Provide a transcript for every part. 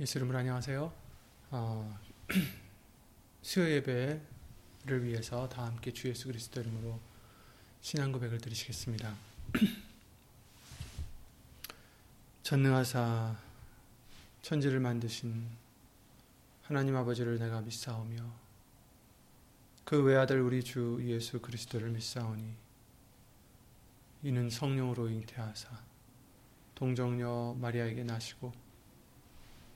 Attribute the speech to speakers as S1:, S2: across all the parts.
S1: 예수 이름으로 안녕하세요. 어, 수요 예배를 위해서 다 함께 주 예수 그리스도 이름으로 신앙 고백을 드리시겠습니다. 전능하사 천지를 만드신 하나님 아버지를 내가 믿사오며 그 외아들 우리 주 예수 그리스도를 믿사오니 이는 성령으로 잉태하사 동정녀 마리아에게 나시고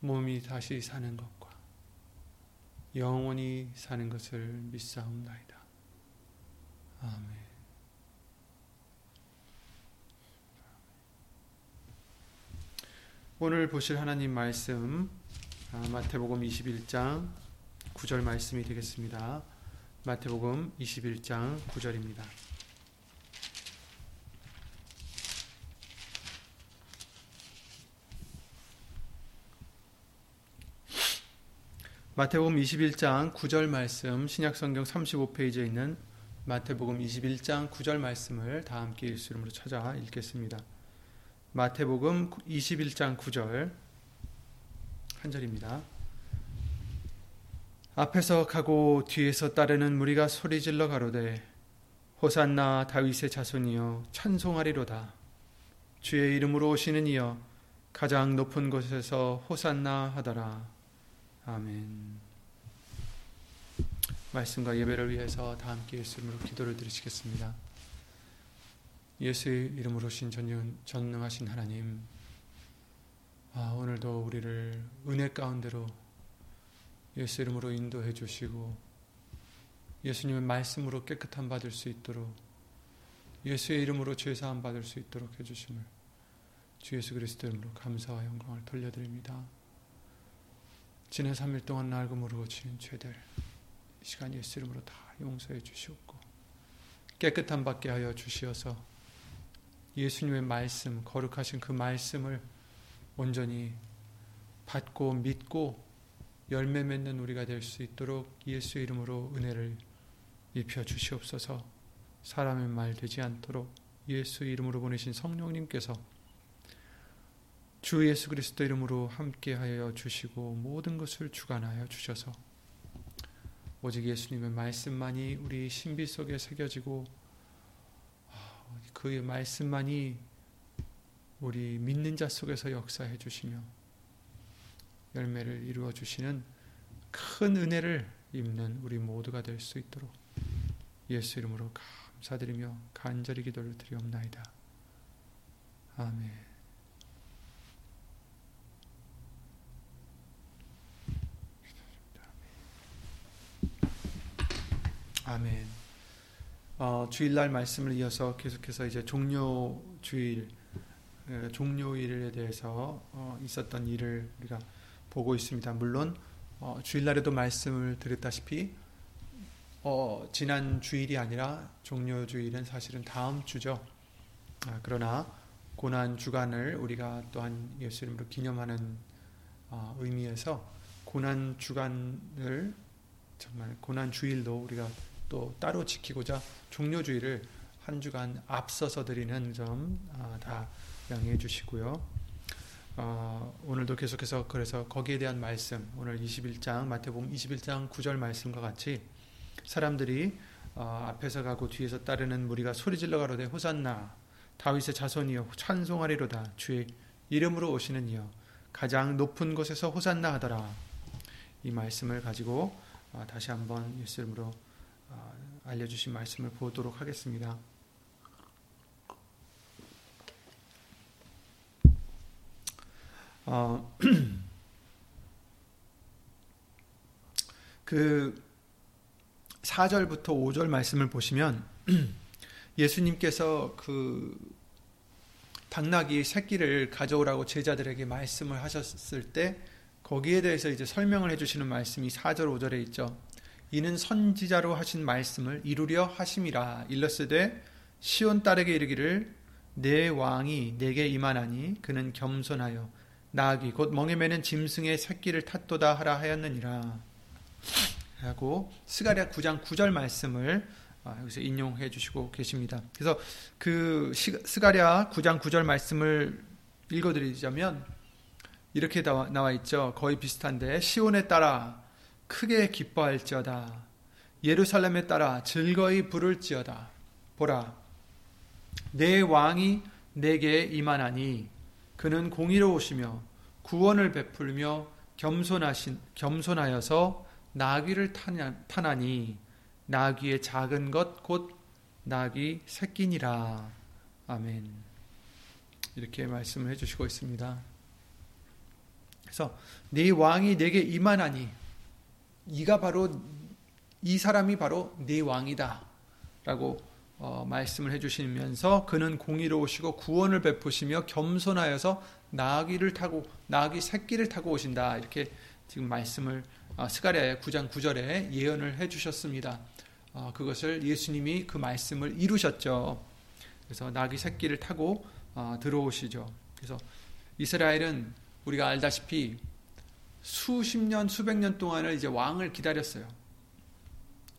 S1: 몸이 다시 사는 것과 영원히 사는 것을 믿사옵나이다. 아멘. 오늘 보실 하나님 말씀 아, 마태복음 21장 9절 말씀이 되겠습니다. 마태복음 21장 9절입니다. 마태복음 21장 9절 말씀 신약성경 35페이지에 있는 마태복음 21장 9절 말씀을 다 함께 일수 이름으로 찾아 읽겠습니다. 마태복음 21장 9절 한 절입니다. 앞에서 가고 뒤에서 따르는 무리가 소리질러 가로되 호산나 다윗의 자손이여 찬송하리로다 주의 이름으로 오시는 이여 가장 높은 곳에서 호산나 하더라 아멘. 말씀과 예배를 위해서 다 함께 예수 이름으로 기도를 드리시겠습니다. 예수의 이름으로 신 전능, 전능하신 하나님, 아, 오늘도 우리를 은혜 가운데로 예수 이름으로 인도해 주시고 예수님의 말씀으로 깨끗함 받을 수 있도록 예수의 이름으로 죄사함 받을 수 있도록 해주심을 주 예수 그리스도 이름으로 감사와 영광을 돌려드립니다. 지난 3일 동안 알고 모르고 지은 죄들 시간 예수 이름으로 다 용서해 주시옵고 깨끗함 받게 하여 주시어서 예수님의 말씀 거룩하신 그 말씀을 온전히 받고 믿고 열매 맺는 우리가 될 수 있도록 예수 이름으로 은혜를 입혀 주시옵소서. 사람의 말 되지 않도록 예수 이름으로 보내신 성령님께서 주 예수 그리스도 이름으로 함께하여 주시고 모든 것을 주관하여 주셔서 오직 예수님의 말씀만이 우리 신비 속에 새겨지고 아, 그의 말씀만이 우리 믿는 자 속에서 역사해 주시며 열매를 이루어 주시는 큰 은혜를 입는 우리 모두가 될 수 있도록 예수 이름으로 감사드리며 간절히 기도를 드리옵나이다. 아멘. 아멘. 어, 주일날 말씀을 이어서 계속해서 이제 종료 주일, 종료일에 대해서 어, 있었던 일을 우리가 보고 있습니다. 물론 어, 주일날에도 말씀을 드렸다시피 어, 지난 주일이 아니라 종료 주일은 사실은 다음 주죠. 아, 그러나 고난 주간을 우리가 또한 예수 이름으로 기념하는 어, 의미에서 고난 주간을 정말 고난 주일도 우리가 또 따로 지키고자 종료주의를 한 주간 앞서서 드리는 점다 아, 양해해 주시고요. 어, 오늘도 계속해서 그래서 거기에 대한 말씀 오늘 21장 마태복음 21장 9절 말씀과 같이 사람들이 어, 앞에서 가고 뒤에서 따르는 무리가 소리질러 가로되 호산나 다윗의 자손이여 찬송하리로다 주의 이름으로 오시는 이여 가장 높은 곳에서 호산나 하더라 이 말씀을 가지고 어, 다시 한번 예수 이름으로 아, 알려주신 말씀을 보도록 하겠습니다. 어, 그 4절부터 5절 말씀을 보시면 예수님께서 그 당나귀 새끼를 가져오라고 제자들에게 말씀을 하셨을 때 거기에 대해서 이제 설명을 해주시는 말씀이 4절 5절에 있죠. 이는 선지자로 하신 말씀을 이루려 하심이라 일러스되 시온 딸에게 이르기를 내 왕이 내게 임하나니 그는 겸손하여 나귀 곧 멍에 매는 짐승의 새끼를 탓도다 하라 하였느니라 하고 스가랴 9장 9절 말씀을 아, 여기서 인용해 주시고 계십니다. 그래서 그 스가랴 9장 9절 말씀을 읽어드리자면 이렇게 나와 있죠. 거의 비슷한데 시온에 따라 크게 기뻐할지어다. 예루살렘에 따라 즐거이 부를지어다. 보라, 내 왕이 내게 임하나니 그는 공의로우시며 구원을 베풀며 겸손하신 겸손하여서 나귀를 타나 니 나귀의 작은 것 곧 나귀 새끼니라. 아멘. 이렇게 말씀을 해주시고 있습니다. 그래서 네 왕이 내게 임하나니 이가 바로 이 사람이 바로 네 왕이다라고 어, 말씀을 해주시면서 그는 공의로우시고 구원을 베푸시며 겸손하여서 나귀를 타고 나귀 새끼를 타고 오신다 이렇게 지금 말씀을 어, 스가랴의 9장 9절에 예언을 해주셨습니다. 어, 그것을 예수님이 그 말씀을 이루셨죠. 그래서 나귀 새끼를 타고 어, 들어오시죠. 그래서 이스라엘은 우리가 알다시피 수십 년, 수백 년 동안을 이제 왕을 기다렸어요.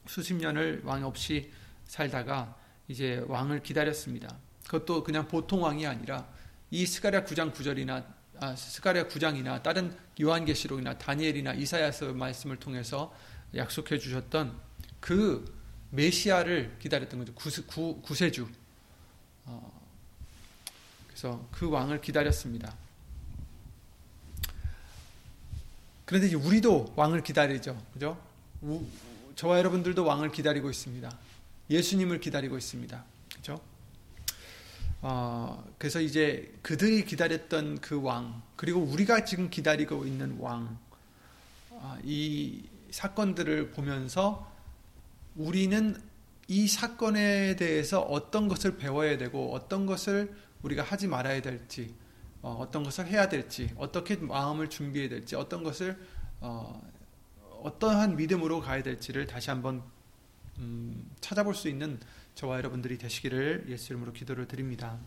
S1: 수십 년을 왕 없이 살다가 이제 왕을 기다렸습니다. 그것도 그냥 보통 왕이 아니라 이 스가랴 9장 9절이나 아, 스가랴 9장이나 다른 요한계시록이나 다니엘이나 이사야서 말씀을 통해서 약속해 주셨던 그 메시아를 기다렸던 거죠. 구세, 구, 구세주. 어, 그래서 그 왕을 기다렸습니다. 그런데 이제 우리도 왕을 기다리죠. 그죠? 우, 저와 여러분들도 왕을 기다리고 있습니다. 예수님을 기다리고 있습니다. 그죠? 어, 그래서 이제 그들이 기다렸던 그 왕, 그리고 우리가 지금 기다리고 있는 왕, 어, 이 사건들을 보면서 우리는 이 사건에 대해서 어떤 것을 배워야 되고 어떤 것을 우리가 하지 말아야 될지 어, 떤 것을 해야 될지 어떻게 마음을 준비해야 될지 어떤 것을 어, 어떠한 믿음으로 가야 될지를 다시 한번 음, 찾아볼 수 있는 저와 여러분들이 되시기를 예수 이름으로 기도를 드립니다.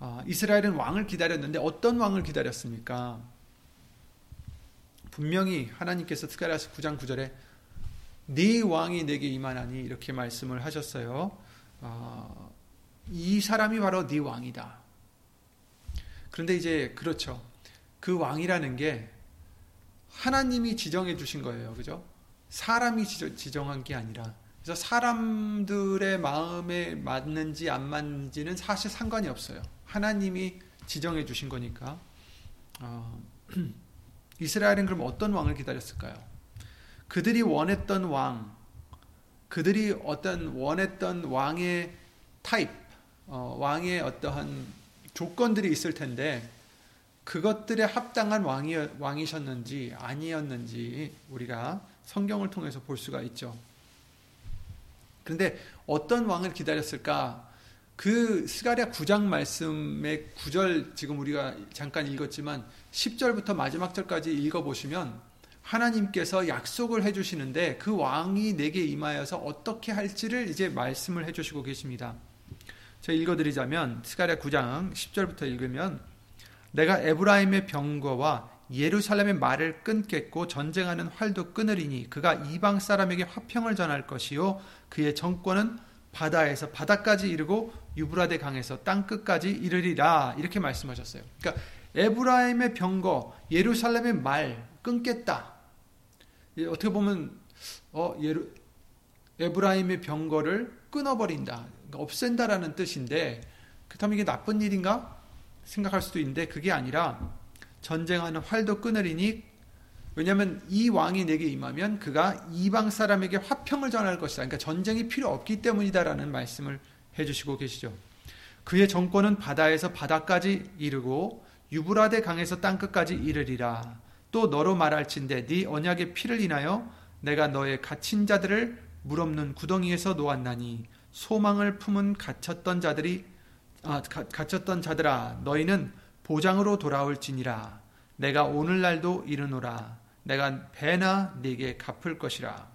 S1: 어, 이스라엘은 왕을 기다렸는데 어떤 왕을 기다렸습니까? 분명히 하나님께서 스가랴서 9장 9절에 네 왕이 내게 임하나니 이렇게 말씀을 하셨어요. 어, 이 사람이 바로 네 왕이다. 그런데 이제 그렇죠. 그 왕이라는 게 하나님이 지정해 주신 거예요. 그죠? 사람이 지정한 게 아니라 그래서 사람들의 마음에 맞는지 안 맞는지는 사실 상관이 없어요. 하나님이 지정해 주신 거니까. 어, 이스라엘은 그럼 어떤 왕을 기다렸을까요? 그들이 원했던 왕, 그들이 어떤 원했던 왕의 타입, 어, 왕의 어떠한 조건들이 있을 텐데 그것들에 합당한 왕이, 왕이셨는지 아니었는지 우리가 성경을 통해서 볼 수가 있죠. 그런데 어떤 왕을 기다렸을까? 그 스가랴 9장 말씀의 9절 지금 우리가 잠깐 읽었지만 10절부터 마지막 절까지 읽어 보시면 하나님께서 약속을 해 주시는데 그 왕이 내게 임하여서 어떻게 할지를 이제 말씀을 해 주시고 계십니다. 제가 읽어드리자면 스가랴 9장 10절부터 읽으면 내가 에브라임의 병거와 예루살렘의 말을 끊겠고 전쟁하는 활도 끊으리니 그가 이방 사람에게 화평을 전할 것이요 그의 정권은 바다에서 바다까지 이르고 유브라데 강에서 땅 끝까지 이르리라 이렇게 말씀하셨어요. 그러니까 에브라임의 병거 예루살렘의 말 끊겠다. 어떻게 보면 어 예루, 에브라임의 병거를 끊어버린다. 그러니까 없앤다라는 뜻인데 그렇다면 이게 나쁜 일인가 생각할 수도 있는데 그게 아니라 전쟁하는 활도 끊으리니 왜냐하면 이 왕이 내게 임하면 그가 이방 사람에게 화평을 전할 것이다. 그러니까 전쟁이 필요 없기 때문이다라는 말씀을 해주시고 계시죠. 그의 정권은 바다에서 바다까지 이르고 유브라데 강에서 땅끝까지 이르리라. 또 너로 말할진대 네 언약의 피를 인하여 내가 너의 갇힌 자들을 물 없는 구덩이에서 놓았나니 소망을 품은 갇혔던 자들이 아, 갇혔던 자들아 너희는 보장으로 돌아올지니라. 내가 오늘날도 이르노라. 내가 배나 네게 갚을 것이라.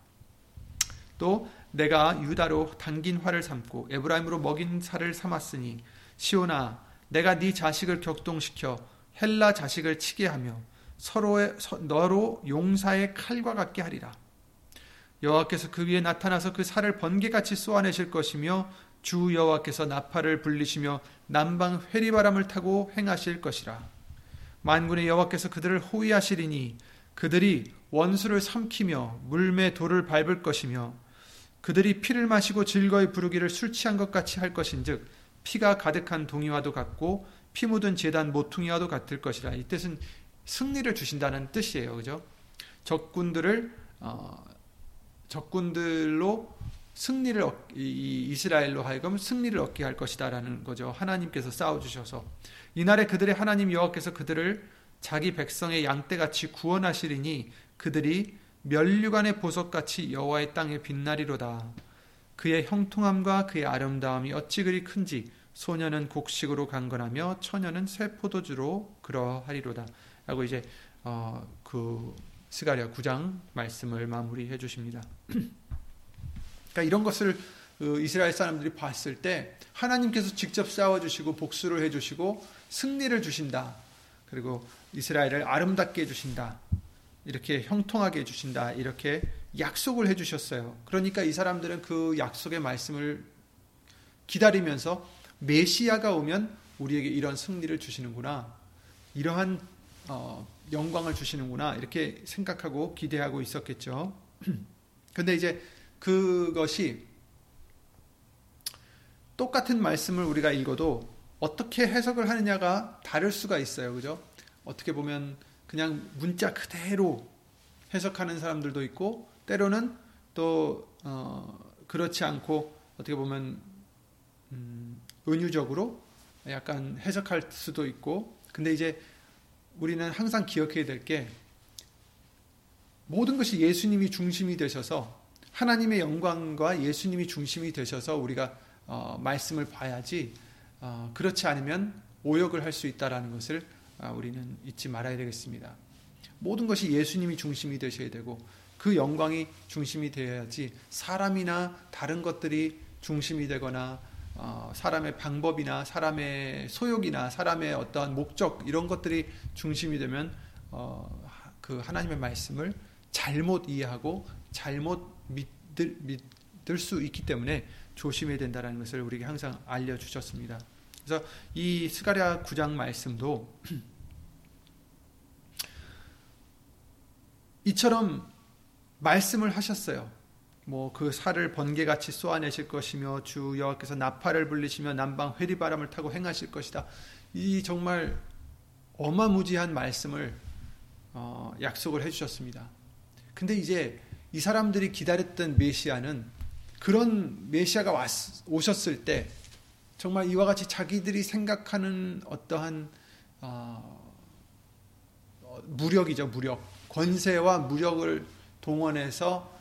S1: 또 내가 유다로 당긴 화를 삼고 에브라임으로 먹인 살을 삼았으니 시오나 내가 네 자식을 격동시켜 헬라 자식을 치게 하며 서로의 너로 용사의 칼과 같게 하리라 여호와께서 그 위에 나타나서 그 살을 번개같이 쏘아내실 것이며 주 여호와께서 나팔을 불리시며 남방 회리바람을 타고 행하실 것이라. 만군의 여호와께서 그들을 호위하시리니 그들이 원수를 삼키며 물매 돌을 밟을 것이며 그들이 피를 마시고 즐거이 부르기를 술 취한 것 같이 할 것인즉 피가 가득한 동이와도 같고 피 묻은 재단 모퉁이와도 같을 것이라. 이 뜻은 승리를 주신다는 뜻이에요. 그죠? 적군들을 어, 적군들로 승리를 이 이스라엘로 하여금 승리를 얻게 할 것이다라는 거죠. 하나님께서 싸워 주셔서 이날에 그들의 하나님 여호와께서 그들을 자기 백성의 양떼같이 구원하시리니 그들이 멸류관의 보석같이 여호와의 땅에 빛나리로다. 그의 형통함과 그의 아름다움이 어찌 그리 큰지 소년은 곡식으로 강건하며 처녀는 새 포도주로 그러하리로다. 라고 이제 어, 그 스가랴 9장 말씀을 마무리해 주십니다. 그러니까 이런 것을 어, 이스라엘 사람들이 봤을 때 하나님께서 직접 싸워 주시고 복수를 해 주시고 승리를 주신다. 그리고 이스라엘을 아름답게 해 주신다. 이렇게 형통하게 해 주신다. 이렇게 약속을 해 주셨어요. 그러니까 이 사람들은 그 약속의 말씀을 기다리면서 메시아가 오면 우리에게 이런 승리를 주시는구나. 이러한 어, 영광을 주시는구나. 이렇게 생각하고 기대하고 있었겠죠. 근데 이제 그것이 똑같은 말씀을 우리가 읽어도 어떻게 해석을 하느냐가 다를 수가 있어요. 그죠? 어떻게 보면 그냥 문자 그대로 해석하는 사람들도 있고 때로는 또 어, 그렇지 않고 어떻게 보면 음, 은유적으로 약간 해석할 수도 있고 근데 이제 우리는 항상 기억해야 될 게 모든 것이 예수님이 중심이 되셔서 하나님의 영광과 예수님이 중심이 되셔서 우리가 어, 말씀을 봐야지 어, 그렇지 않으면 오역을 할 수 있다라는 것을 어, 우리는 잊지 말아야 되겠습니다. 모든 것이 예수님이 중심이 되셔야 되고 그 영광이 중심이 되어야지 사람이나 다른 것들이 중심이 되거나 어, 사람의 방법이나 사람의 소욕이나 사람의 어떠한 목적 이런 것들이 중심이 되면 어, 그 하나님의 말씀을 잘못 이해하고 잘못 믿을, 믿을 수 있기 때문에 조심해야 된다는 것을 우리에게 항상 알려주셨습니다. 그래서 이 스가랴 9장 말씀도 이처럼 말씀을 하셨어요. 뭐 그 살을 번개같이 쏘아내실 것이며 주 여호와께서 나팔을 불리시며 남방 회리바람을 타고 행하실 것이다. 이 정말 어마무지한 말씀을 어, 약속을 해주셨습니다. 근데 이제 이 사람들이 기다렸던 메시아는 그런 메시아가 왔, 오셨을 때 정말 이와 같이 자기들이 생각하는 어떠한 어, 무력이죠 무력 권세와 무력을 동원해서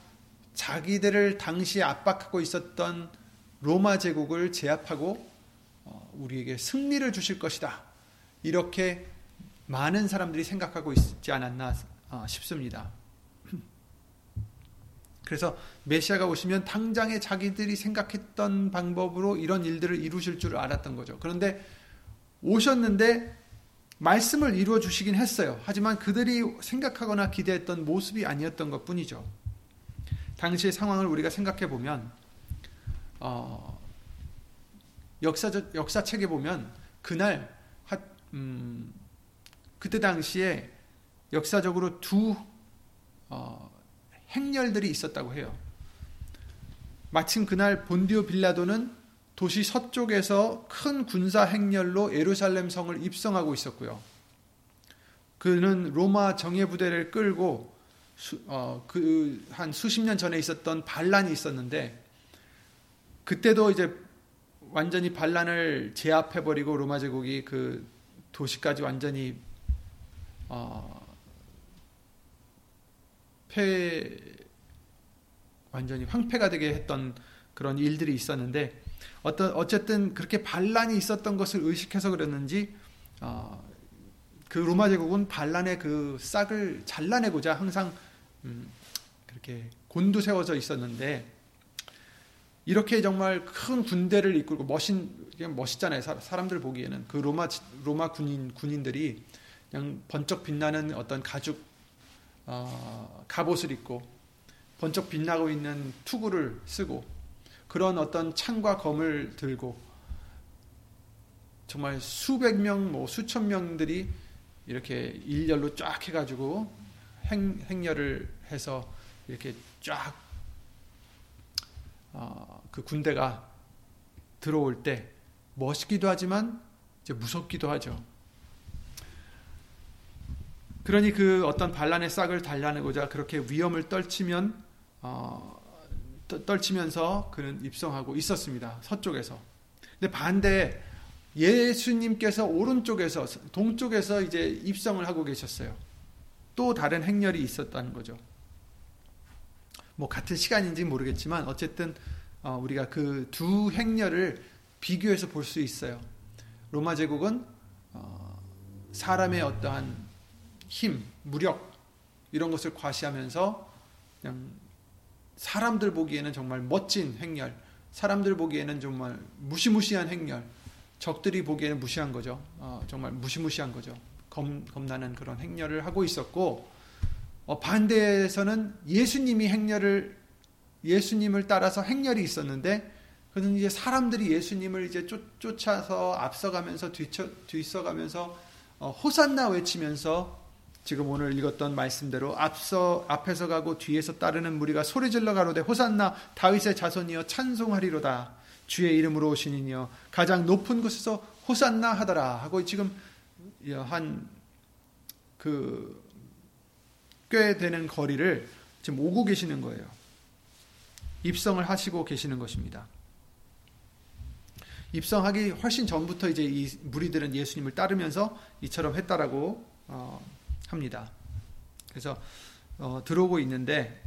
S1: 자기들을 당시에 압박하고 있었던 로마 제국을 제압하고 어, 우리에게 승리를 주실 것이다 이렇게 많은 사람들이 생각하고 있지 않았나 어, 싶습니다. 그래서 메시아가 오시면 당장에 자기들이 생각했던 방법으로 이런 일들을 이루실 줄 알았던 거죠. 그런데 오셨는데 말씀을 이루어 주시긴 했어요. 하지만 그들이 생각하거나 기대했던 모습이 아니었던 것 뿐이죠. 당시의 상황을 우리가 생각해 보면, 어, 역사적, 역사책에 보면, 그날, 하, 음, 그때 당시에 역사적으로 두, 어, 행렬들이 있었다고 해요. 마침 그날 본디오 빌라도는 도시 서쪽에서 큰 군사 행렬로 예루살렘 성을 입성하고 있었고요. 그는 로마 정예 부대를 끌고 어, 그 한 수십 년 전에 있었던 반란이 있었는데 그때도 이제 완전히 반란을 제압해 버리고 로마 제국이 그 도시까지 완전히 어, 폐 완전히 황폐가 되게 했던 그런 일들이 있었는데 어떤 어쨌든 그렇게 반란이 있었던 것을 의식해서 그랬는지 어, 그 로마 제국은 반란의 그 싹을 잘라내고자 항상 음, 그렇게 곤두세워져 있었는데 이렇게 정말 큰 군대를 이끌고 멋진 그냥 멋있잖아요. 사람들 보기에는 그 로마 로마 군인 군인들이 그냥 번쩍 빛나는 어떤 가죽 어, 갑옷을 입고 번쩍 빛나고 있는 투구를 쓰고 그런 어떤 창과 검을 들고 정말 수백 명, 뭐 수천 명들이 이렇게 일렬로 쫙 해가지고 행, 행렬을 해서 이렇게 쫙그 어, 그 군대가 들어올 때 멋있기도 하지만 이제 무섭기도 하죠. 그러니 그 어떤 반란의 싹을 달라내고자 그렇게 위험을 떨치면 어, 떨치면서 그는 입성하고 있었습니다. 서쪽에서. 근데 반대 예수님께서 오른쪽에서 동쪽에서 이제 입성을 하고 계셨어요. 또 다른 행렬이 있었다는 거죠. 뭐 같은 시간인지 모르겠지만 어쨌든 어, 우리가 그 두 행렬을 비교해서 볼 수 있어요. 로마 제국은 어, 사람의 어떠한 힘, 무력 이런 것을 과시하면서 그냥 사람들 보기에는 정말 멋진 행렬, 사람들 보기에는 정말 무시무시한 행렬, 적들이 보기에는 무시한 거죠. 어, 정말 무시무시한 거죠. 겁, 겁나는 그런 행렬을 하고 있었고 어, 반대에서는 예수님이 행렬을 예수님을 따라서 행렬이 있었는데 그는 이제 사람들이 예수님을 이제 쫓, 쫓아서 앞서가면서 뒤쳐, 뒤서가면서 어, 호산나 외치면서 지금 오늘 읽었던 말씀대로 앞서 앞에서 가고 뒤에서 따르는 무리가 소리질러 가로되 호산나 다윗의 자손이여 찬송하리로다. 주의 이름으로 오시니여 가장 높은 곳에서 호산나 하더라 하고 지금 한그 꽤 되는 거리를 지금 오고 계시는 거예요. 입성을 하시고 계시는 것입니다. 입성하기 훨씬 전부터 이제 이 무리들은 예수님을 따르면서 이처럼 했다라고 어, 합니다. 그래서 어, 들어오고 있는데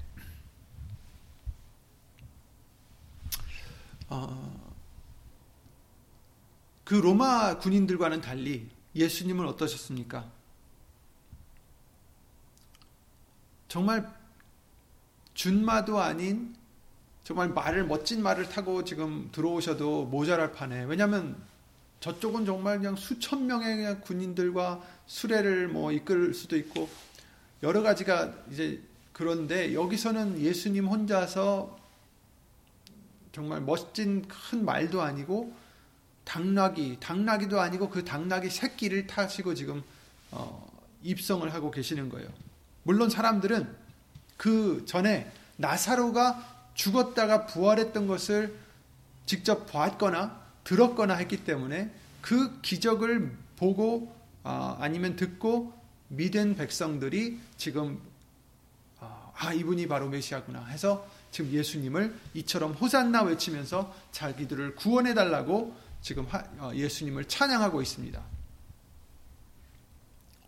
S1: 어, 그 로마 군인들과는 달리 예수님은 어떠셨습니까? 정말 준마도 아닌 정말 말을 멋진 말을 타고 지금 들어오셔도 모자랄 판에 왜냐하면 저쪽은 정말 그냥 수천 명의 그냥 군인들과 수레를 뭐 이끌 수도 있고 여러 가지가 이제 그런데 여기서는 예수님 혼자서 정말 멋진 큰 말도 아니고 당나귀, 당나귀도 아니고 그 당나귀 새끼를 타시고 지금 어, 입성을 하고 계시는 거예요. 물론 사람들은 그 전에 나사로가 죽었다가 부활했던 것을 직접 보았거나 들었거나 했기 때문에 그 기적을 보고 어, 아니면 듣고 믿은 백성들이 지금 어, 아 이분이 바로 메시아구나 해서 지금 예수님을 이처럼 호산나 외치면서 자기들을 구원해 달라고 지금 어, 예수님을 찬양하고 있습니다.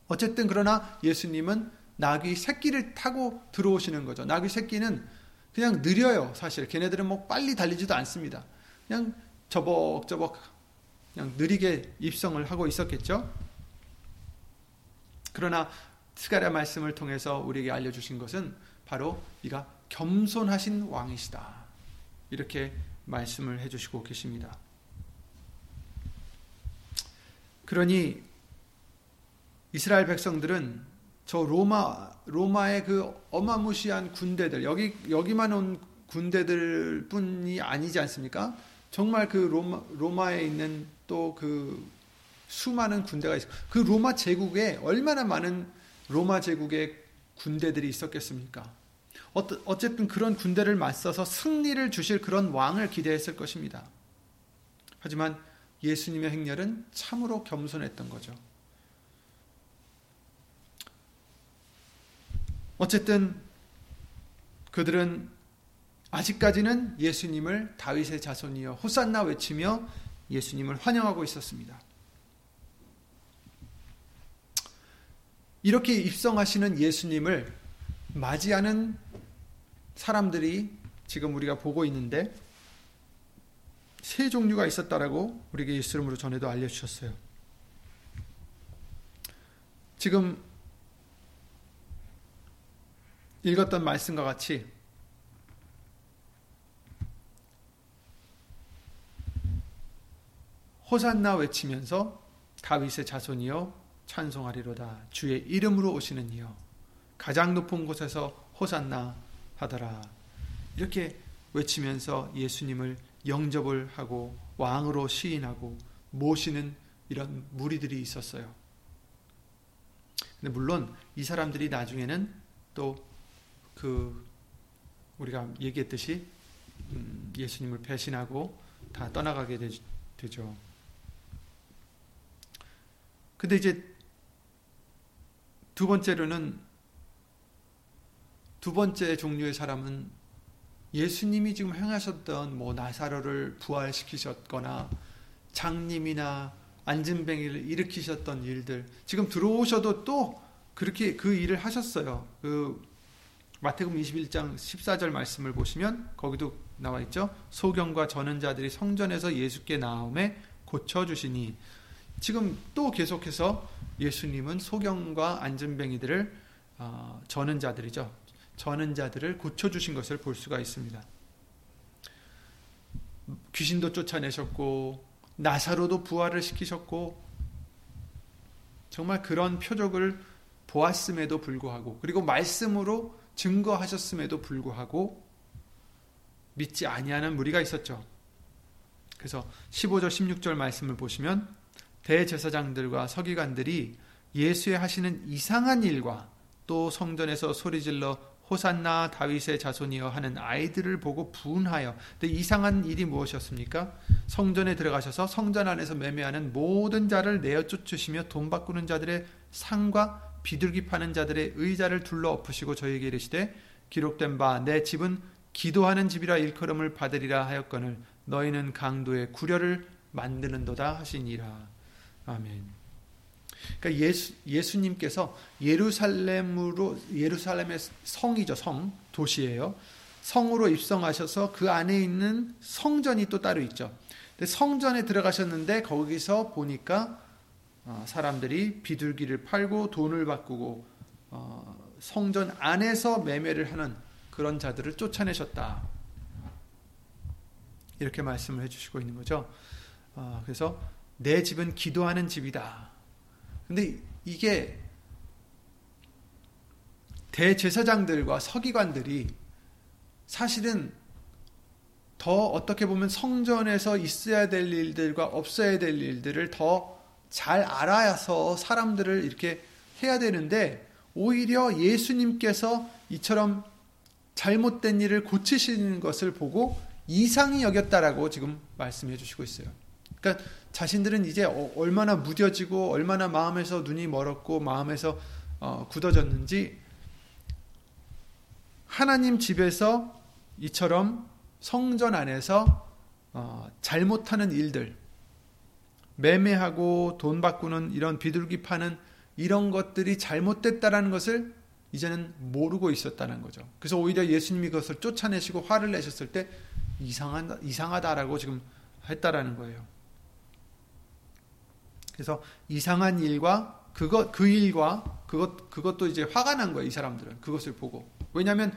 S1: 어쨌든 그러나 예수님은 나귀 새끼를 타고 들어오시는 거죠. 나귀 새끼는 그냥 느려요. 사실 걔네들은 뭐 빨리 달리지도 않습니다. 그냥 저벅저벅 그냥 느리게 입성을 하고 있었겠죠. 그러나 스가랴 말씀을 통해서 우리에게 알려 주신 것은 바로 이가 겸손하신 왕이시다. 이렇게 말씀을 해 주시고 계십니다. 그러니 이스라엘 백성들은 저 로마 로마의 그 어마무시한 군대들 여기 여기만 온 군대들뿐이 아니지 않습니까? 정말 그 로마, 로마에 있는 또 그 수많은 군대가 있어. 그 로마 제국에 얼마나 많은 로마 제국의 군대들이 있었겠습니까? 어쨌든 그런 군대를 맞서서 승리를 주실 그런 왕을 기대했을 것입니다. 하지만 예수님의 행렬은 참으로 겸손했던 거죠. 어쨌든 그들은 아직까지는 예수님을 다윗의 자손이여 호산나 외치며 예수님을 환영하고 있었습니다. 이렇게 입성하시는 예수님을 맞이하는 사람들이 지금 우리가 보고 있는데 세 종류가 있었다라고 우리에게 예수 이름으로 전에도 알려주셨어요. 지금 읽었던 말씀과 같이 호산나 외치면서 다윗의 자손이여 찬송하리로다 주의 이름으로 오시는 이여 가장 높은 곳에서 호산나 하더라 이렇게 외치면서 예수님을 영접을 하고 왕으로 시인하고 모시는 이런 무리들이 있었어요. 근데 물론 이 사람들이 나중에는 또 그 우리가 얘기했듯이 음, 예수님을 배신하고 다 떠나가게 되죠. 근데 이제 두 번째로는 두 번째 종류의 사람은 예수님이 지금 행하셨던 뭐 나사로를 부활시키셨거나 장님이나 안진뱅이를 일으키셨던 일들 지금 들어오셔도 또 그렇게 그 일을 하셨어요. 그 마태복음 21장 14절 말씀을 보시면 거기도 나와 있죠. 소경과 전언자들이 성전에서 예수께 나옴에 고쳐 주시니 지금 또 계속해서 예수님은 소경과 안전뱅이들을 어, 저는 자들이죠. 저는 자들을 고쳐 주신 것을 볼 수가 있습니다. 귀신도 쫓아내셨고 나사로도 부활을 시키셨고 정말 그런 표적을 보았음에도 불구하고 그리고 말씀으로 증거하셨음에도 불구하고 믿지 아니하는 무리가 있었죠. 그래서 15절 16절 말씀을 보시면 대제사장들과 서기관들이 예수의 하시는 이상한 일과 또 성전에서 소리질러 호산나 다윗의 자손이여 하는 아이들을 보고 분하여 근데 이상한 일이 무엇이었습니까? 성전에 들어가셔서 성전 안에서 매매하는 모든 자를 내어 쫓으시며 돈 바꾸는 자들의 상과 비둘기 파는 자들의 의자를 둘러 엎으시고 저에게 이르시되 기록된 바 내 집은 기도하는 집이라 일컬음을 받으리라 하였거늘 너희는 강도의 구려를 만드는도다 하시니라 아멘. 그러니까 예수, 예수님께서 예루살렘으로 예루살렘의 성이죠 성 도시예요. 성으로 입성하셔서 그 안에 있는 성전이 또 따로 있죠. 성전에 들어가셨는데 거기서 보니까 어, 사람들이 비둘기를 팔고 돈을 바꾸고 어, 성전 안에서 매매를 하는 그런 자들을 쫓아내셨다. 이렇게 말씀을 해주시고 있는 거죠. 어, 그래서 내 집은 기도하는 집이다. 근데 이게 대제사장들과 서기관들이 사실은 더 어떻게 보면 성전에서 있어야 될 일들과 없어야 될 일들을 더 잘 알아서 사람들을 이렇게 해야 되는데 오히려 예수님께서 이처럼 잘못된 일을 고치시는 것을 보고 이상히 여겼다라고 지금 말씀해 주시고 있어요. 그러니까 자신들은 이제 어, 얼마나 무뎌지고 얼마나 마음에서 눈이 멀었고 마음에서 어, 굳어졌는지 하나님 집에서 이처럼 성전 안에서 어, 잘못하는 일들, 매매하고 돈 바꾸는 이런 비둘기 파는 이런 것들이 잘못됐다라는 것을 이제는 모르고 있었다는 거죠. 그래서 오히려 예수님이 그것을 쫓아내시고 화를 내셨을 때 이상하다, 이상하다라고 지금 했다라는 거예요. 그래서 이상한 일과 그것 그 일과 그것 그것도 이제 화가 난 거예요. 이 사람들은 그것을 보고 왜냐하면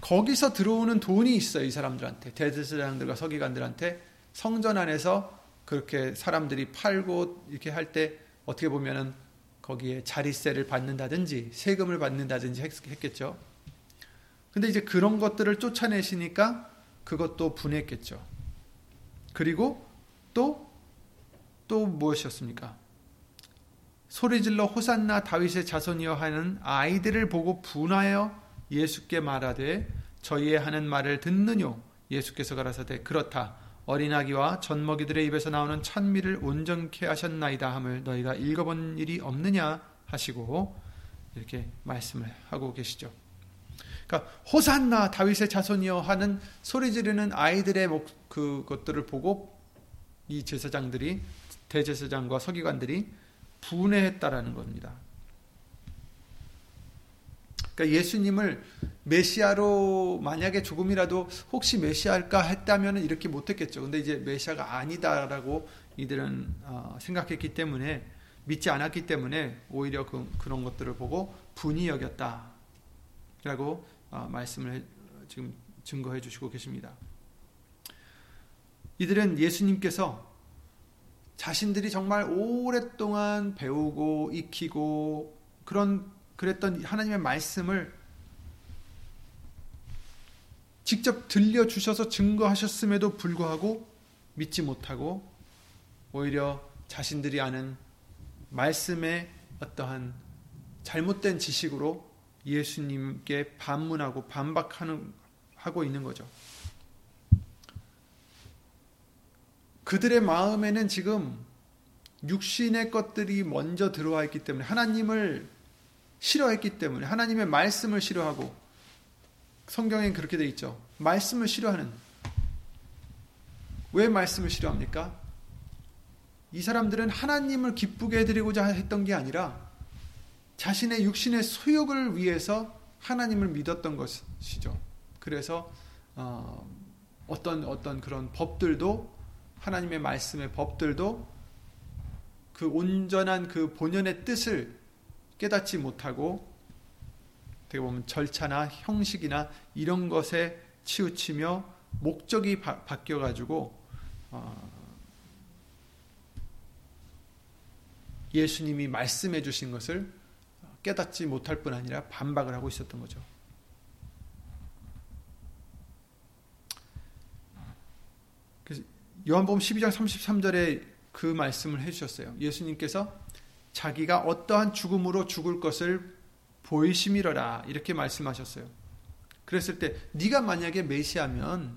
S1: 거기서 들어오는 돈이 있어요. 이 사람들한테 대제사장들과 서기관들한테 성전 안에서 그렇게 사람들이 팔고 이렇게 할 때 어떻게 보면은 거기에 자리세를 받는다든지 세금을 받는다든지 했겠죠. 근데 이제 그런 것들을 쫓아내시니까 그것도 분했겠죠. 그리고 또 또 무엇이었습니까? 소리질러 호산나 다윗의 자손이여 하는 아이들을 보고 분하여 예수께 말하되 저희의 하는 말을 듣느뇨 예수께서 가라사대 그렇다 어린아기와 젖먹이들의 입에서 나오는 찬미를 온전케 하셨나이다 함을 너희가 읽어본 일이 없느냐 하시고 이렇게 말씀을 하고 계시죠. 그러니까 호산나 다윗의 자손이여 하는 소리 지르는 아이들의 그것들을 보고 이 제사장들이 대제사장과 서기관들이 분해했다라는 겁니다. 그러니까 예수님을 메시아로 만약에 조금이라도 혹시 메시아일까 했다면 이렇게 못했겠죠. 근데 이제 메시아가 아니다라고 이들은 어, 생각했기 때문에 믿지 않았기 때문에 오히려 그, 런 것들을 보고 분이 여겼다라고 어, 말씀을 지금 증거해 주시고 계십니다. 이들은 예수님께서 자신들이 정말 오랫동안 배우고 익히고 그런 그랬던 하나님의 말씀을 직접 들려 주셔서 증거하셨음에도 불구하고 믿지 못하고 오히려 자신들이 아는 말씀의 어떠한 잘못된 지식으로 예수님께 반문하고 반박하는 하고 있는 거죠. 그들의 마음에는 지금 육신의 것들이 먼저 들어와 있기 때문에 하나님을 싫어했기 때문에 하나님의 말씀을 싫어하고 성경엔 그렇게 되어 있죠. 말씀을 싫어하는 왜 말씀을 싫어합니까? 이 사람들은 하나님을 기쁘게 해드리고자 했던 게 아니라 자신의 육신의 소욕을 위해서 하나님을 믿었던 것이죠. 그래서 어, 어떤 어떤 그런 법들도 하나님의 말씀의 법들도 그 온전한 그 본연의 뜻을 깨닫지 못하고 어떻게 보면 절차나 형식이나 이런 것에 치우치며 목적이 바, 뀌어 가지고 어, 예수님이 말씀해 주신 것을 깨닫지 못할 뿐 아니라 반박을 하고 있었던 거죠. 요한복음 12장 33절에 그 말씀을 해 주셨어요. 예수님께서 자기가 어떠한 죽음으로 죽을 것을 보이심이러라 이렇게 말씀하셨어요. 그랬을 때 네가 만약에 메시아면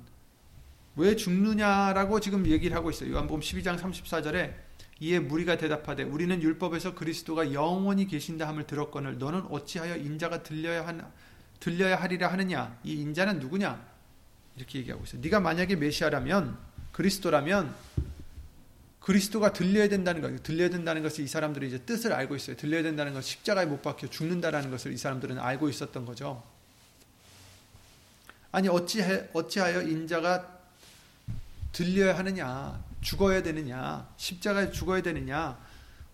S1: 왜 죽느냐라고 지금 얘기를 하고 있어요. 요한복음 12장 34절에 이에 무리가 대답하되 우리는 율법에서 그리스도가 영원히 계신다 함을 들었거늘 너는 어찌하여 인자가 들려야 한 들려야 하리라 하느냐 이 인자는 누구냐 이렇게 얘기하고 있어요. 네가 만약에 메시아라면 그리스도라면 그리스도가 들려야 된다는 것, 들려야 된다는 것을 이 사람들이 이제 뜻을 알고 있어요. 들려야 된다는 것, 십자가에 못 박혀 죽는다라는 것을 이 사람들은 알고 있었던 거죠. 아니 어찌해 어찌하여 인자가 들려야 하느냐, 죽어야 되느냐, 십자가에 죽어야 되느냐.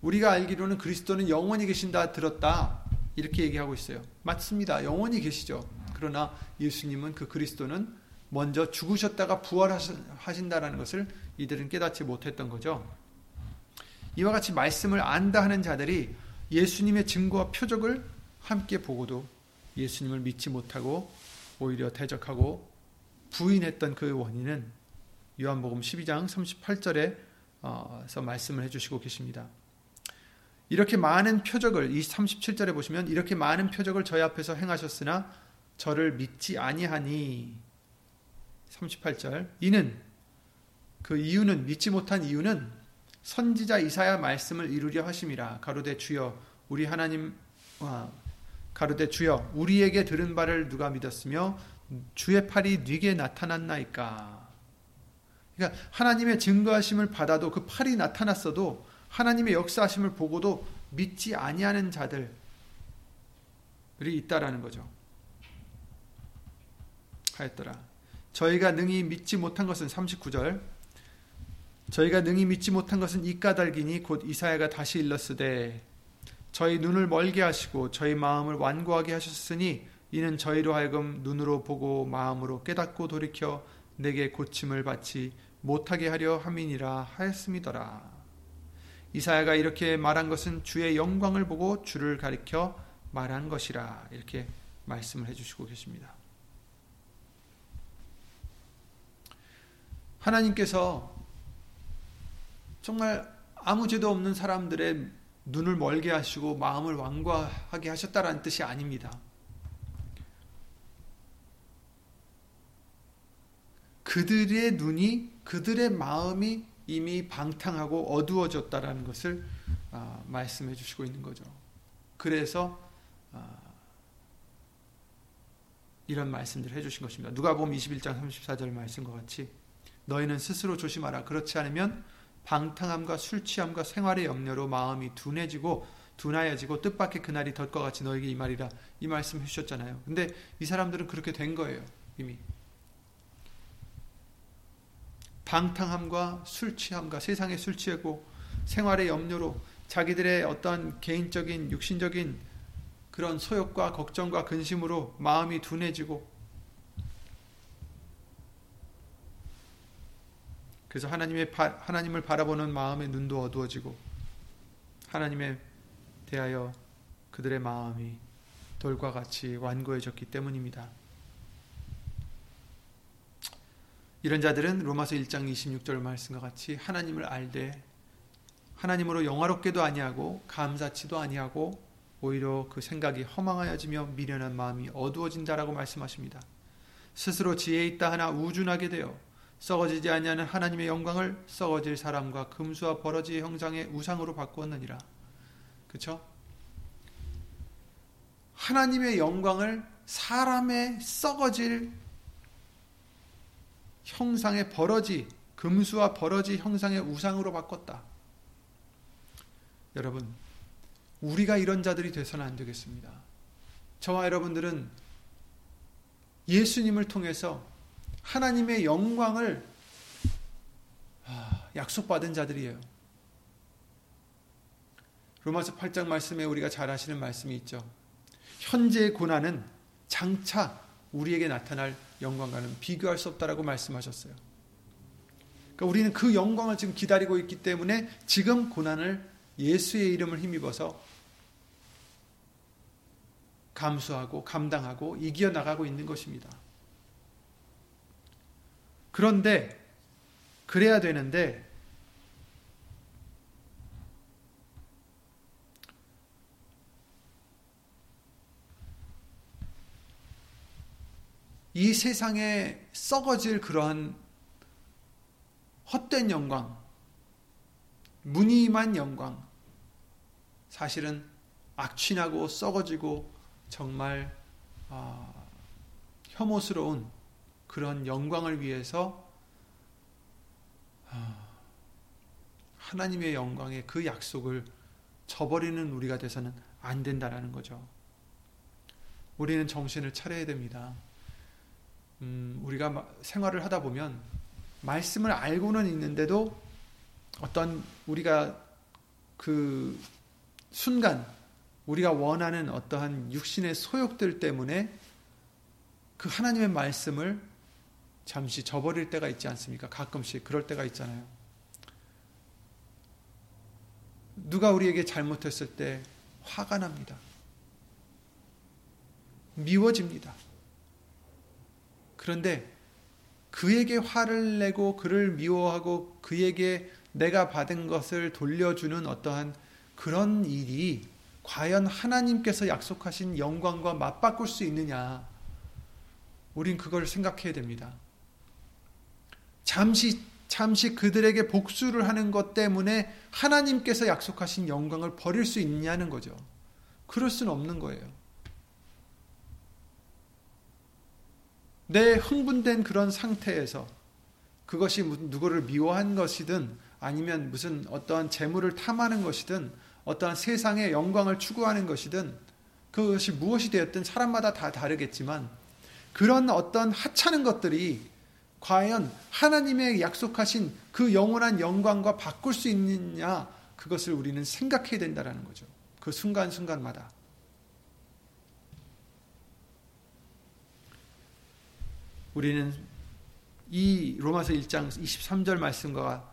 S1: 우리가 알기로는 그리스도는 영원히 계신다 들었다 이렇게 얘기하고 있어요. 맞습니다. 영원히 계시죠. 그러나 예수님은 그 그리스도는 먼저 죽으셨다가 부활하신다라는 것을 이들은 깨닫지 못했던 거죠. 이와 같이 말씀을 안다 하는 자들이 예수님의 증거와 표적을 함께 보고도 예수님을 믿지 못하고 오히려 대적하고 부인했던 그 원인은 요한복음 12장 38절에서 말씀을 해주시고 계십니다. 이렇게 많은 표적을 이 37절에 보시면 이렇게 많은 표적을 저희 앞에서 행하셨으나 저를 믿지 아니하니 38절 이는 그 이유는 믿지 못한 이유는 선지자 이사야 말씀을 이루려 하심이라 가로되 주여 우리 하나님 아, 가로되 주여 우리에게 들은 바를 누가 믿었으며 주의 팔이 네게 나타났나이까 그러니까 하나님의 증거하심을 받아도 그 팔이 나타났어도 하나님의 역사하심을 보고도 믿지 아니하는 자들이 있다라는 거죠. 하였더라. 저희가 능히 믿지 못한 것은 39절 저희가 능히 믿지 못한 것은 이 까닭이니 곧 이사야가 다시 일렀으되 저희 눈을 멀게 하시고 저희 마음을 완고하게 하셨으니 이는 저희로 하여금 눈으로 보고 마음으로 깨닫고 돌이켜 내게 고침을 받지 못하게 하려 함이니라 하였음이더라. 이사야가 이렇게 말한 것은 주의 영광을 보고 주를 가리켜 말한 것이라 이렇게 말씀을 해주시고 계십니다. 하나님께서 정말 아무 죄도 없는 사람들의 눈을 멀게 하시고 마음을 완고하게 하셨다라는 뜻이 아닙니다. 그들의 눈이 그들의 마음이 이미 방탕하고 어두워졌다라는 것을 아, 말씀해 주시고 있는 거죠. 그래서 아, 이런 말씀들을 해주신 것입니다. 누가 보면 21장 34절 말씀과 같이 너희는 스스로 조심하라. 그렇지 않으면 방탕함과 술 취함과 생활의 염려로 마음이 둔해지고 둔하여지고 뜻밖의 그날이 덫과 같이 너에게 이 말이라 이 말씀 해주셨잖아요. 근데 이 사람들은 그렇게 된 거예요. 이미 방탕함과 술 취함과 세상의 술 취하고 생활의 염려로 자기들의 어떤 개인적인 육신적인 그런 소욕과 걱정과 근심으로 마음이 둔해지고 그래서 하나님의 하나님을 바라보는 마음의 눈도 어두워지고 하나님에 대하여 그들의 마음이 돌과 같이 완고해졌기 때문입니다. 이런 자들은 로마서 1장 26절 말씀과 같이 하나님을 알되 하나님으로 영화롭게도 아니하고 감사치도 아니하고 오히려 그 생각이 허망하여지며 미련한 마음이 어두워진다라고 말씀하십니다. 스스로 지혜 있다 하나 우준하게 되어 썩어지지 아니하는 하나님의 영광을 썩어질 사람과 금수와 버러지의 형상의 우상으로 바꾸었느니라. 그렇죠? 하나님의 영광을 사람의 썩어질 형상의 버러지, 금수와 버러지 형상의 우상으로 바꿨다. 여러분, 우리가 이런 자들이 돼서는 안 되겠습니다. 저와 여러분들은 예수님을 통해서 하나님의 영광을 아, 약속받은 자들이에요. 로마서 8장 말씀에 우리가 잘 아시는 말씀이 있죠. 현재의 고난은 장차 우리에게 나타날 영광과는 비교할 수 없다라고 말씀하셨어요. 그러니까 우리는 그 영광을 지금 기다리고 있기 때문에 지금 고난을 예수의 이름을 힘입어서 감수하고 감당하고 이겨 나가고 있는 것입니다. 그런데 그래야 되는데 이 세상에 썩어질 그러한 헛된 영광, 무늬만 영광, 사실은 악취나고 썩어지고 정말 어, 혐오스러운 그런 영광을 위해서 어, 하나님의 영광의 그 약속을 저버리는 우리가 돼서는 안 된다라는 거죠. 우리는 정신을 차려야 됩니다. 음, 우리가 생활을 하다 보면 말씀을 알고는 있는데도 어떤 우리가 그 순간 우리가 원하는 어떠한 육신의 소욕들 때문에 그 하나님의 말씀을 잠시 저버릴 때가 있지 않습니까? 가끔씩 그럴 때가 있잖아요. 누가 우리에게 잘못했을 때 화가 납니다. 미워집니다. 그런데 그에게 화를 내고 그를 미워하고 그에게 내가 받은 것을 돌려주는 어떠한 그런 일이 과연 하나님께서 약속하신 영광과 맞바꿀 수 있느냐? 우린 그걸 생각해야 됩니다. 잠시 잠시 그들에게 복수를 하는 것 때문에 하나님께서 약속하신 영광을 버릴 수 있냐는 거죠. 그럴 수는 없는 거예요. 내 흥분된 그런 상태에서 그것이 누구를 미워한 것이든 아니면 무슨 어떠한 재물을 탐하는 것이든 어떠한 세상의 영광을 추구하는 것이든 그것이 무엇이 되었든 사람마다 다 다르겠지만 그런 어떤 하찮은 것들이 과연 하나님의 약속하신 그 영원한 영광과 바꿀 수 있느냐 그것을 우리는 생각해야 된다는 거죠. 그 순간순간마다. 우리는 이 로마서 1장 23절 말씀과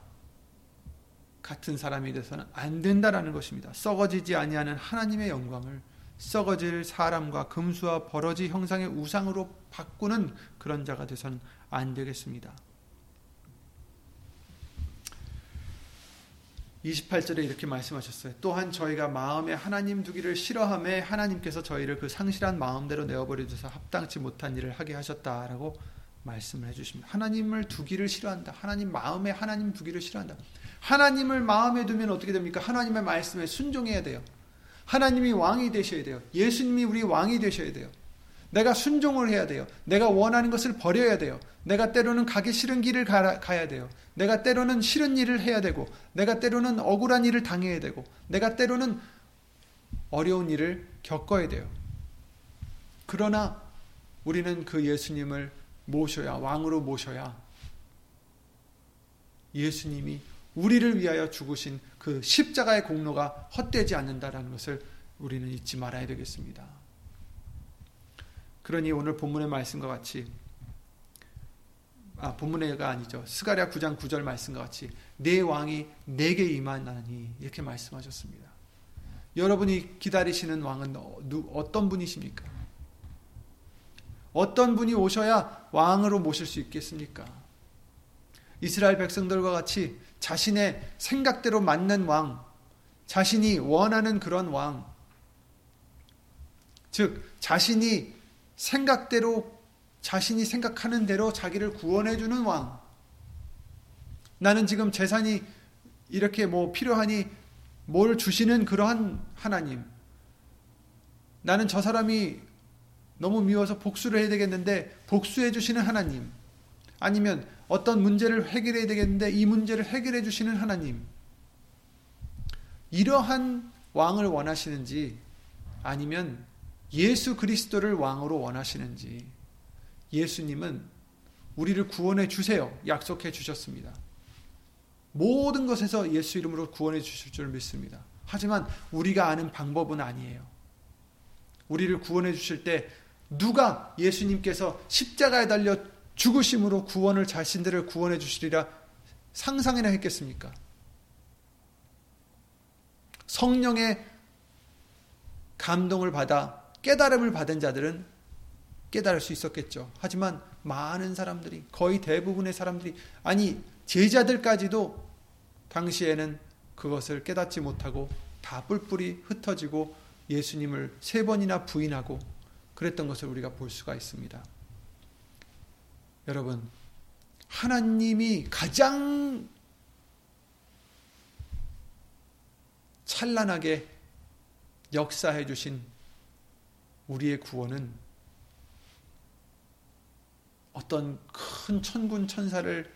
S1: 같은 사람이 돼서는 안 된다라는 것입니다. 썩어지지 아니하는 하나님의 영광을 썩어질 사람과 금수와 버러지 형상의 우상으로 바꾸는 그런 자가 돼서는 안 되겠습니다. 28절에 이렇게 말씀하셨어요. 또한 저희가 마음에 하나님 두기를 싫어함에 하나님께서 저희를 그 상실한 마음대로 내어버려 주셔서 합당치 못한 일을 하게 하셨다라고 말씀을 해주십니다. 하나님을 두기를 싫어한다. 하나님 마음에 하나님 두기를 싫어한다. 하나님을 마음에 두면 어떻게 됩니까? 하나님의 말씀에 순종해야 돼요. 하나님이 왕이 되셔야 돼요. 예수님이 우리 왕이 되셔야 돼요. 내가 순종을 해야 돼요. 내가 원하는 것을 버려야 돼요. 내가 때로는 가기 싫은 길을 가, 야 돼요. 내가 때로는 싫은 일을 해야 되고, 내가 때로는 억울한 일을 당해야 되고, 내가 때로는 어려운 일을 겪어야 돼요. 그러나 우리는 그 예수님을 모셔야, 왕으로 모셔야 예수님이 우리를 위하여 죽으신 그 십자가의 공로가 헛되지 않는다라는 것을 우리는 잊지 말아야 되겠습니다. 그러니 오늘 본문의 말씀과 같이 아 본문의가 아니죠. 스가랴 9장 9절 말씀과 같이 내 왕이 내게 임하나니 이렇게 말씀하셨습니다. 여러분이 기다리시는 왕은 어떤 분이십니까? 어떤 분이 오셔야 왕으로 모실 수 있겠습니까? 이스라엘 백성들과 같이 자신의 생각대로 맞는 왕, 자신이 원하는 그런 왕, 즉, 자신이 생각대로, 자신이 생각하는 대로 자기를 구원해주는 왕. 나는 지금 재산이 이렇게 뭐 필요하니 뭘 주시는 그러한 하나님. 나는 저 사람이 너무 미워서 복수를 해야 되겠는데 복수해 주시는 하나님. 아니면 어떤 문제를 해결해야 되겠는데 이 문제를 해결해 주시는 하나님. 이러한 왕을 원하시는지 아니면 예수 그리스도를 왕으로 원하시는지 예수님은 우리를 구원해 주세요. 약속해 주셨습니다. 모든 것에서 예수 이름으로 구원해 주실 줄 믿습니다. 하지만 우리가 아는 방법은 아니에요. 우리를 구원해 주실 때 누가 예수님께서 십자가에 달려 죽으심으로 구원을 자신들을 구원해 주시리라 상상이나 했겠습니까? 성령의 감동을 받아 깨달음을 받은 자들은 깨달을 수 있었겠죠. 하지만 많은 사람들이 거의 대부분의 사람들이 아니 제자들까지도 당시에는 그것을 깨닫지 못하고 다 뿔뿔이 흩어지고 예수님을 세 번이나 부인하고 그랬던 것을 우리가 볼 수가 있습니다. 여러분, 하나님이 가장 찬란하게 역사해 주신 우리의 구원은 어떤 큰 천군 천사를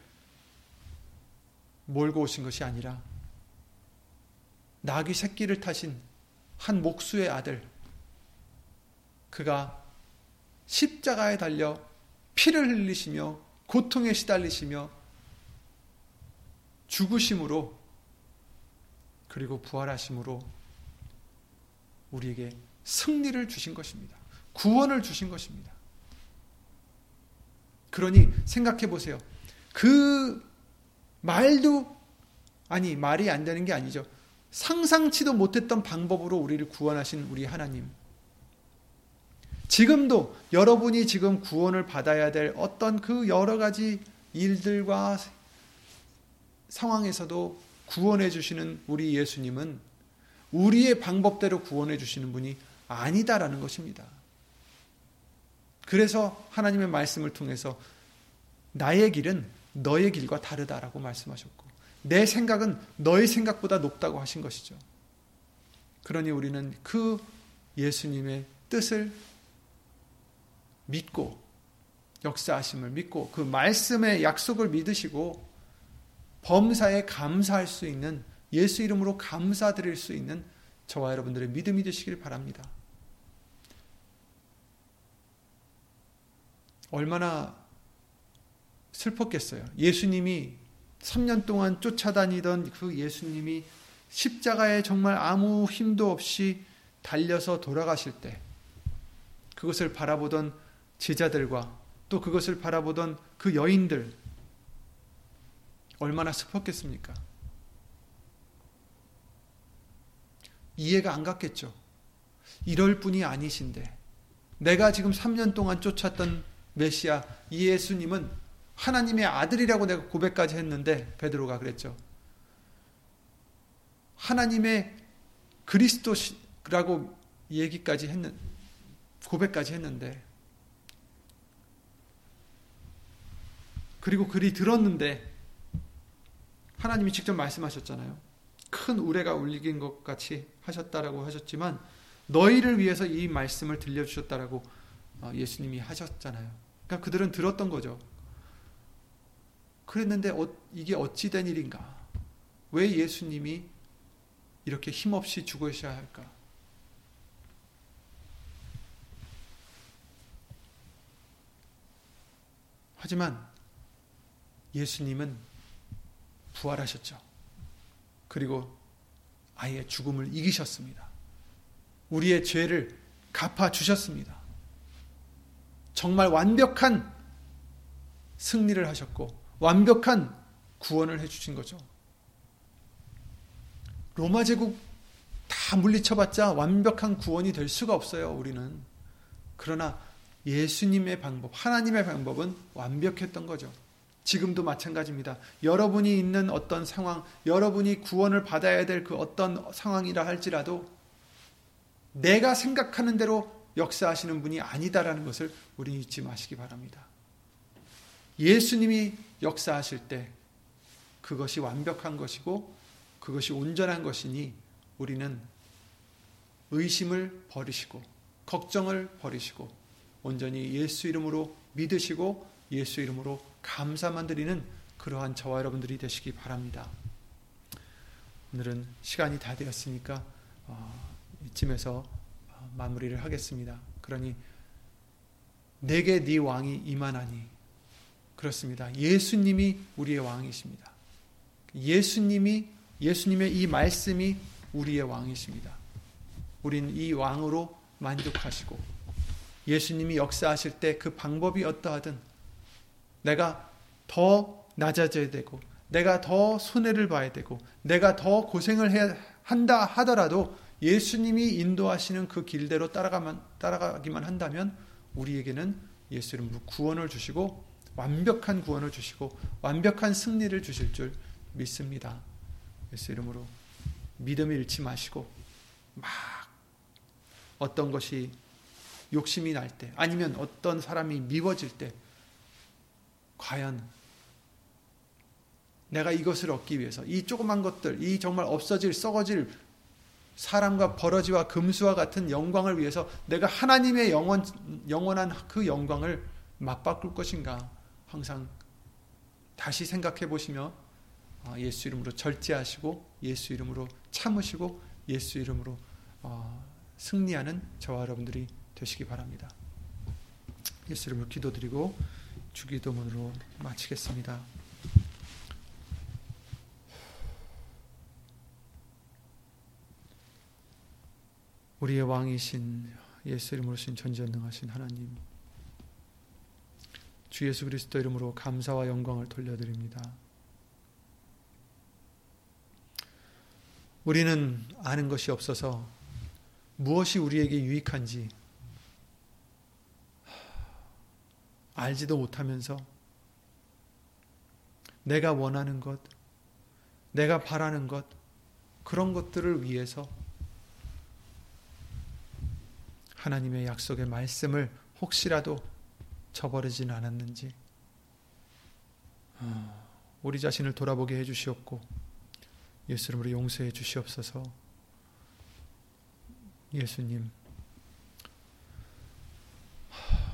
S1: 몰고 오신 것이 아니라 나귀 새끼를 타신 한 목수의 아들 그가 십자가에 달려 피를 흘리시며 고통에 시달리시며 죽으심으로 그리고 부활하심으로 우리에게 승리를 주신 것입니다. 구원을 주신 것입니다. 그러니 생각해 보세요. 그 말도 아니 말이 안 되는 게 아니죠. 상상치도 못했던 방법으로 우리를 구원하신 우리 하나님. 지금도 여러분이 지금 구원을 받아야 될 어떤 그 여러 가지 일들과 상황에서도 구원해 주시는 우리 예수님은 우리의 방법대로 구원해 주시는 분이 아니다라는 것입니다. 그래서 하나님의 말씀을 통해서 나의 길은 너의 길과 다르다라고 말씀하셨고 내 생각은 너의 생각보다 높다고 하신 것이죠. 그러니 우리는 그 예수님의 뜻을 믿고 역사하심을 믿고 그 말씀의 약속을 믿으시고 범사에 감사할 수 있는 예수 이름으로 감사드릴 수 있는 저와 여러분들의 믿음이 되시길 바랍니다. 얼마나 슬펐겠어요. 예수님이 3년 동안 쫓아다니던 그 예수님이 십자가에 정말 아무 힘도 없이 달려서 돌아가실 때 그것을 바라보던 제자들과 또 그것을 바라보던 그 여인들 얼마나 슬펐겠습니까? 이해가 안 갔겠죠. 이럴 분이 아니신데 내가 지금 3년 동안 쫓았던 메시아 예수님은 하나님의 아들이라고 내가 고백까지 했는데 베드로가 그랬죠. 하나님의 그리스도라고 얘기까지 했는 고백까지 했는데 그리고 그리 들었는데 하나님이 직접 말씀하셨잖아요. 큰 우레가 울리긴 것 같이 하셨다라고 하셨지만 너희를 위해서 이 말씀을 들려주셨다라고 어, 예수님이 하셨잖아요. 그러니까 그들은 들었던 거죠. 그랬는데 어, 이게 어찌 된 일인가? 왜 예수님이 이렇게 힘없이 죽으셔야 할까? 하지만 예수님은 부활하셨죠. 그리고 아예 죽음을 이기셨습니다. 우리의 죄를 갚아 주셨습니다. 정말 완벽한 승리를 하셨고 완벽한 구원을 해 주신 거죠. 로마 제국 다 물리쳐봤자 완벽한 구원이 될 수가 없어요, 우리는. 그러나 예수님의 방법, 하나님의 방법은 완벽했던 거죠. 지금도 마찬가지입니다. 여러분이 있는 어떤 상황, 여러분이 구원을 받아야 될 그 어떤 상황이라 할지라도 내가 생각하는 대로 역사하시는 분이 아니다라는 것을 우리 잊지 마시기 바랍니다. 예수님이 역사하실 때 그것이 완벽한 것이고 그것이 온전한 것이니 우리는 의심을 버리시고 걱정을 버리시고 온전히 예수 이름으로 믿으시고 예수 이름으로 감사만 드리는 그러한 저와 여러분들이 되시기 바랍니다. 오늘은 시간이 다 되었으니까 어, 이쯤에서 어, 마무리를 하겠습니다. 그러니 내게 네 왕이 임하나니 그렇습니다. 예수님이 우리의 왕이십니다. 예수님이 예수님의 이 말씀이 우리의 왕이십니다. 우린 이 왕으로 만족하시고 예수님이 역사하실 때 그 방법이 어떠하든 내가 더 낮아져야 되고 내가 더 손해를 봐야 되고 내가 더 고생을 해야 한다 하더라도 예수님이 인도하시는 그 길대로 따라가만 따라가기만 한다면 우리에게는 예수 이름으로 구원을 주시고 완벽한 구원을 주시고 완벽한 승리를 주실 줄 믿습니다. 예수 이름으로 믿음을 잃지 마시고 막 어떤 것이 욕심이 날 때, 아니면 어떤 사람이 미워질 때, 과연 내가 이것을 얻기 위해서, 이 조그만 것들, 이 정말 없어질, 썩어질 사람과 버러지와 금수와 같은 영광을 위해서 내가 하나님의 영원, 영원한 그 영광을 맞바꿀 것인가, 항상 다시 생각해 보시며 아, 예수 이름으로 절제하시고 예수 이름으로 참으시고 예수 이름으로 어, 승리하는 저와 여러분들이 되시기 바랍니다. 예수 이름으로 기도드리고 주기도문으로 마치겠습니다. 우리의 왕이신 예수 이름으로 신 전지전능하신 하나님 주 예수 그리스도 이름으로 감사와 영광을 돌려드립니다. 우리는 아는 것이 없어서 무엇이 우리에게 유익한지 알지도 못하면서 내가 원하는 것, 내가 바라는 것, 그런 것들을 위해서 하나님의 약속의 말씀을 혹시라도 저버리진 않았는지 어, 우리 자신을 돌아보게 해주시옵고 예수 이름으로 용서해 주시옵소서. 예수님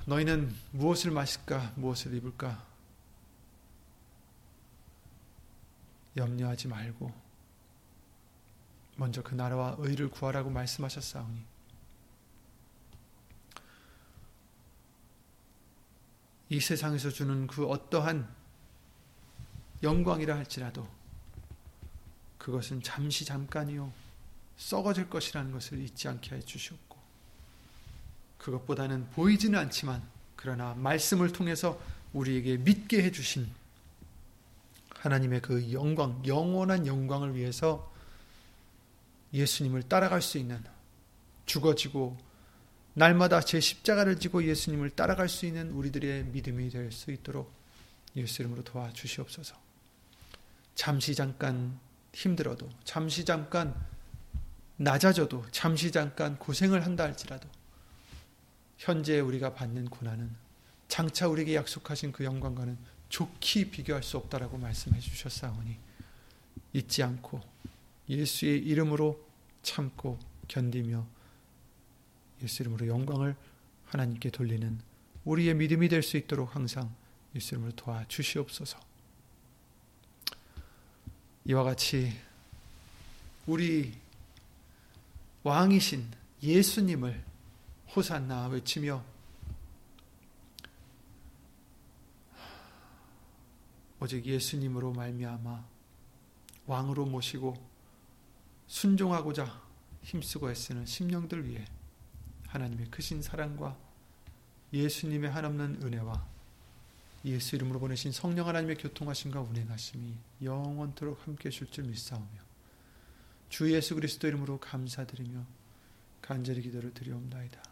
S1: 너희는 무엇을 마실까 무엇을 입을까? 염려하지 말고 먼저 그 나라와 의를 구하라고 말씀하셨사오니. 이 세상에서 주는 그 어떠한 영광이라 할지라도 그것은 잠시 잠깐이요 썩어질 것이라는 것을 잊지 않게 해 주시옵고 그것보다는 보이지는 않지만 그러나 말씀을 통해서 우리에게 믿게 해 주신 하나님의 그 영광 영원한 영광을 위해서 예수님을 따라갈 수 있는 죽어지고 날마다 제 십자가를 지고 예수님을 따라갈 수 있는 우리들의 믿음이 될 수 있도록 예수 이름으로 도와주시옵소서. 잠시 잠깐 힘들어도, 잠시 잠깐 낮아져도, 잠시 잠깐 고생을 한다 할지라도, 현재 우리가 받는 고난은 장차 우리에게 약속하신 그 영광과는 좋게 비교할 수 없다라고 말씀해 주셨사오니, 잊지 않고 예수의 이름으로 참고 견디며 예수 이름으로 영광을 하나님께 돌리는 우리의 믿음이 될 수 있도록 항상 예수 이름으로 도와주시옵소서. 이와 같이 우리 왕이신 예수님을 호산나 외치며 오직 예수님으로 말미암아 왕으로 모시고 순종하고자 힘쓰고 애쓰는 심령들 위해 하나님의 크신 사랑과 예수님의 한없는 은혜와 예수 이름으로 보내신 성령 하나님의 교통하심과 운행하심이 영원토록 함께 하실 줄 믿사오며 주 예수 그리스도 이름으로 감사드리며 간절히 기도를 드리옵나이다.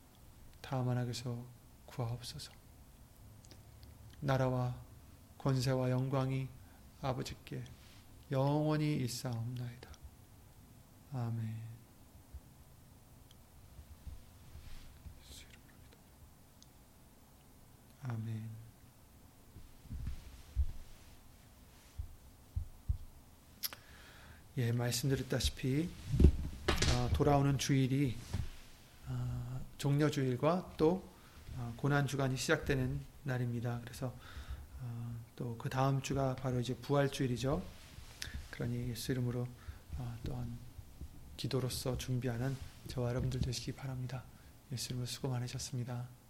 S1: 다만 악에서 구하옵소서. 나라와 권세와 영광이 아버지께 영원히 있사옵나이다. 아멘. 아멘. 예, 말씀드렸다시피 어, 돌아오는 주일이 어, 종려주일과 또 어, 고난주간이 시작되는 날입니다. 그래서 또 그 다음 주가 바로 이제 부활주일이죠. 그러니 예수 이름으로 또한 기도로서 준비하는 저와 여러분들 되시기 바랍니다. 예수 이름으로 수고 많으셨습니다.